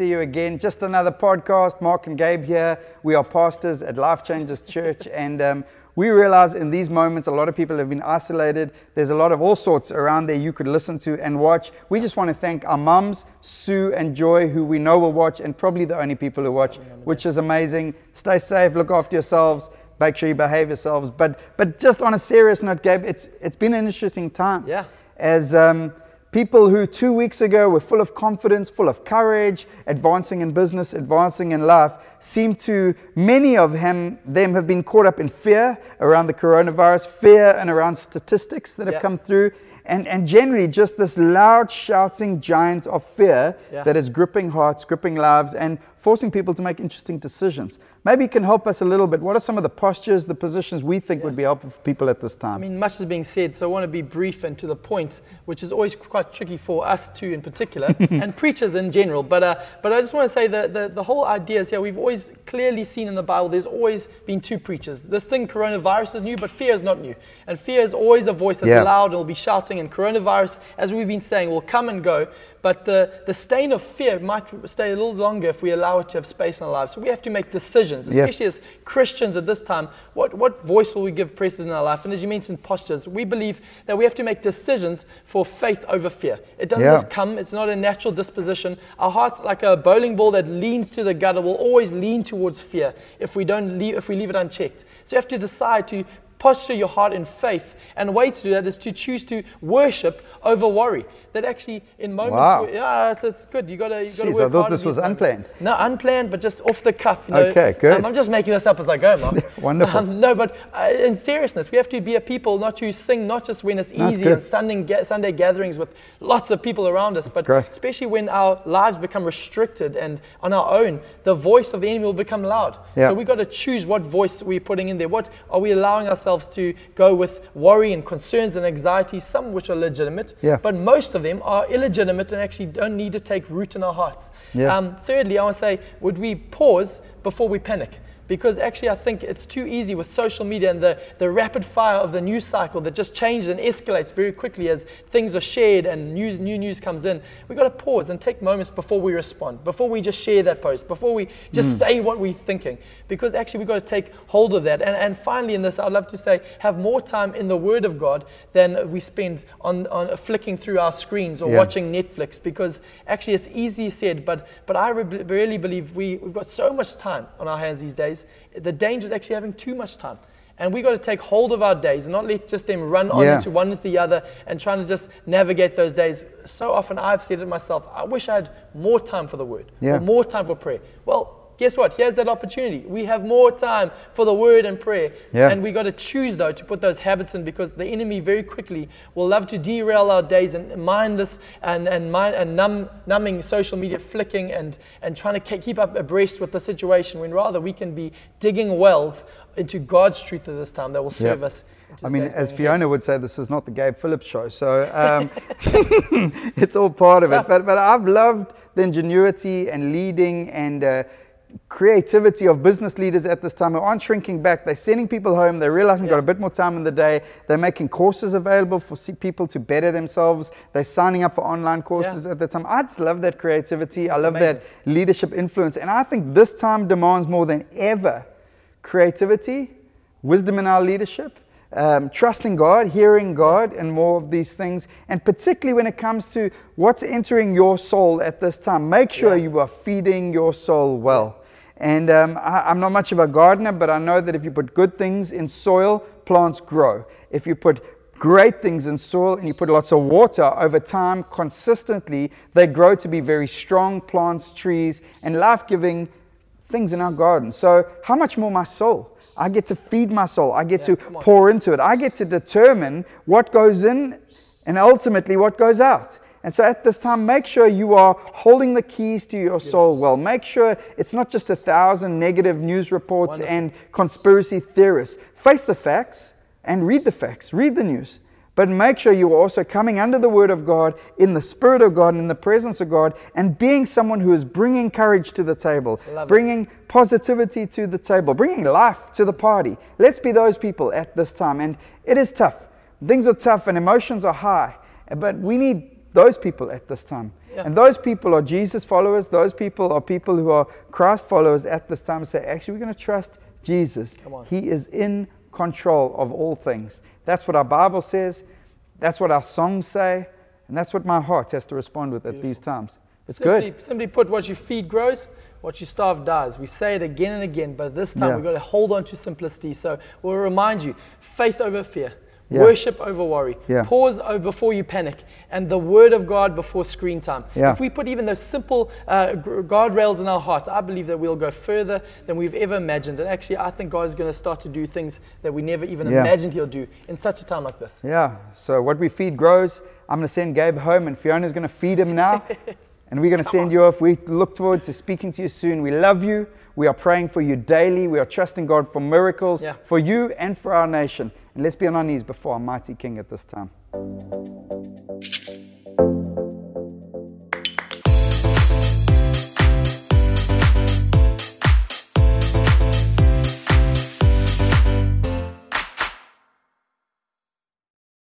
see you again. Just another podcast. Mark and Gabe here. We are pastors at Life Changers Church, and um, we realize in these moments a lot of people have been isolated. There's a lot of all sorts around there you could listen to and watch. We just want to thank our mums, Sue and Joy, who we know will watch, and probably the only people who watch, which is amazing. Stay safe, look after yourselves. Make sure you behave yourselves. But, but just on a serious note, Gabe, it's, it's been an interesting time. Yeah. As um, People who two weeks ago were full of confidence, full of courage, advancing in business, advancing in life, seem to, many of him, them have been caught up in fear around the coronavirus, fear and around statistics that have Yeah. come through, and, and generally just this loud shouting giant of fear Yeah. that is gripping hearts, gripping lives, and forcing people to make interesting decisions. Maybe you can help us a little bit. What are some of the postures, the positions we think would be helpful for people at this time? I mean, much is being said, so I want to be brief and to the point, which is always quite tricky for us too, in particular, and preachers in general. But, uh, but I just want to say that the, the whole idea is here, we've always clearly seen in the Bible there's always been two preachers. This thing, coronavirus, is new, but fear is not new. And fear is always a voice that's Yeah. loud and will be shouting, and coronavirus, as we've been saying, will come and go. But the, the stain of fear might stay a little longer if we allow to have space in our lives. So we have to make decisions, especially as Christians at this time. What, what voice will we give precedence in our life? And as you mentioned, postures. We believe that we have to make decisions for faith over fear. It doesn't Yeah. just come, it's not a natural disposition. Our heart's like a bowling ball that leans to the gutter, will always lean towards fear if we, don't leave, if we leave it unchecked. So you have to decide to posture your heart in faith. And a way to do that is to choose to worship over worry. That actually, in moments, Wow. where, yeah, it's, it's good. You gotta, you gotta Jeez, work I thought hard this was these moments. unplanned. No, unplanned, but just off the cuff. You know. Okay, good. Um, I'm just making this up as I go, Mark. Wonderful. Um, no, but uh, in seriousness, we have to be a people not to sing not just when it's easy on Sunday, ga- Sunday gatherings with lots of people around us, but great. especially when our lives become restricted and on our own, the voice of the enemy will become loud. Yeah. So we've got to choose what voice we're putting in there. What are we allowing ourselves to go with worry and concerns and anxiety, some which are legitimate, Yeah. but most of them are illegitimate and actually don't need to take root in our hearts. Yeah. Um, thirdly, I would say, would we pause before we panic? Because actually, I think it's too easy with social media and the, the rapid fire of the news cycle that just changes and escalates very quickly as things are shared and news, new news comes in. We've got to pause and take moments before we respond, before we just share that post, before we just mm. say what we're thinking. Because actually, we've got to take hold of that. And, and finally, in this, I'd love to say, have more time in the Word of God than we spend on, on flicking through our screens or Yeah. watching Netflix because actually it's easy said, but, but I re- really believe we, we've got so much time on our hands these days. The danger is actually having too much time. And we've got to take hold of our days and not let just them run on Yeah. into one into the other and trying to just navigate those days. So often I've said it myself, I wish I had more time for the word Yeah. or more time for prayer. Well, guess what? Here's that opportunity. We have more time for the word and prayer. Yeah. And we got to choose, though, to put those habits in because the enemy very quickly will love to derail our days and mindless and, and, mind, and numb, numbing social media, flicking and, and trying to keep up abreast with the situation when rather we can be digging wells into God's truth at this time that will serve Yeah. us. I mean, as. Fiona would say, this is not the Gabe Phillips show. So um, it's all part of it. But, but I've loved the ingenuity and leading and uh, creativity of business leaders at this time who aren't shrinking back. They're sending people home. They're realizing they've got a bit more time in the day. They're making courses available for people to better themselves. They're signing up for online courses at the time. I just love that creativity. I love that leadership influence. And I think this time demands more than ever creativity, wisdom in our leadership, um, trusting God, hearing God, and more of these things. And particularly when it comes to what's entering your soul at this time, make sure Yeah. you are feeding your soul well. And um, I, I'm not much of a gardener, but I know that if you put good things in soil, plants grow. If you put great things in soil and you put lots of water over time consistently, they grow to be very strong plants, trees, and life giving things in our garden. So, how much more my soul? I get to feed my soul. I get Yeah, to pour into it. I get to determine what goes in and ultimately what goes out. And so at this time, make sure you are holding the keys to your soul well. Make sure it's not just a thousand negative news reports Wonderful. and conspiracy theorists. Face the facts and read the facts, read the news. But make sure you are also coming under the Word of God, in the Spirit of God, in the presence of God, and being someone who is bringing courage to the table, Love it. bringing positivity to the table, bringing life to the party. Let's be those people at this time. And it is tough. Things are tough and emotions are high, but we need those people at this time. Yeah. And those people are Jesus followers. Those people are people who are Christ followers at this time. Say, actually, we're going to trust Jesus. Come on. He is in control of all things. That's what our Bible says. That's what our songs say. And that's what my heart has to respond with at these times. It's Simply, good. simply put, what you feed grows, what you starve dies. We say it again and again, but this time Yeah. we've got to hold on to simplicity. So we'll remind you faith over fear, Yeah. worship over worry, Yeah. pause over before you panic, and the word of God before screen time. Yeah. If we put even those simple uh, guardrails in our hearts, I believe that we'll go further than we've ever imagined. And actually, I think God is going to start to do things that we never even Yeah. imagined He'll do in such a time like this. Yeah. So what we feed grows. I'm going to send Gabe home, and Fiona's going to feed him now. and we're going to send you off. We look forward to speaking to you soon. We love you. We are praying for you daily. We are trusting God for miracles Yeah. for you and for our nation. And let's be on our knees before our mighty King at this time.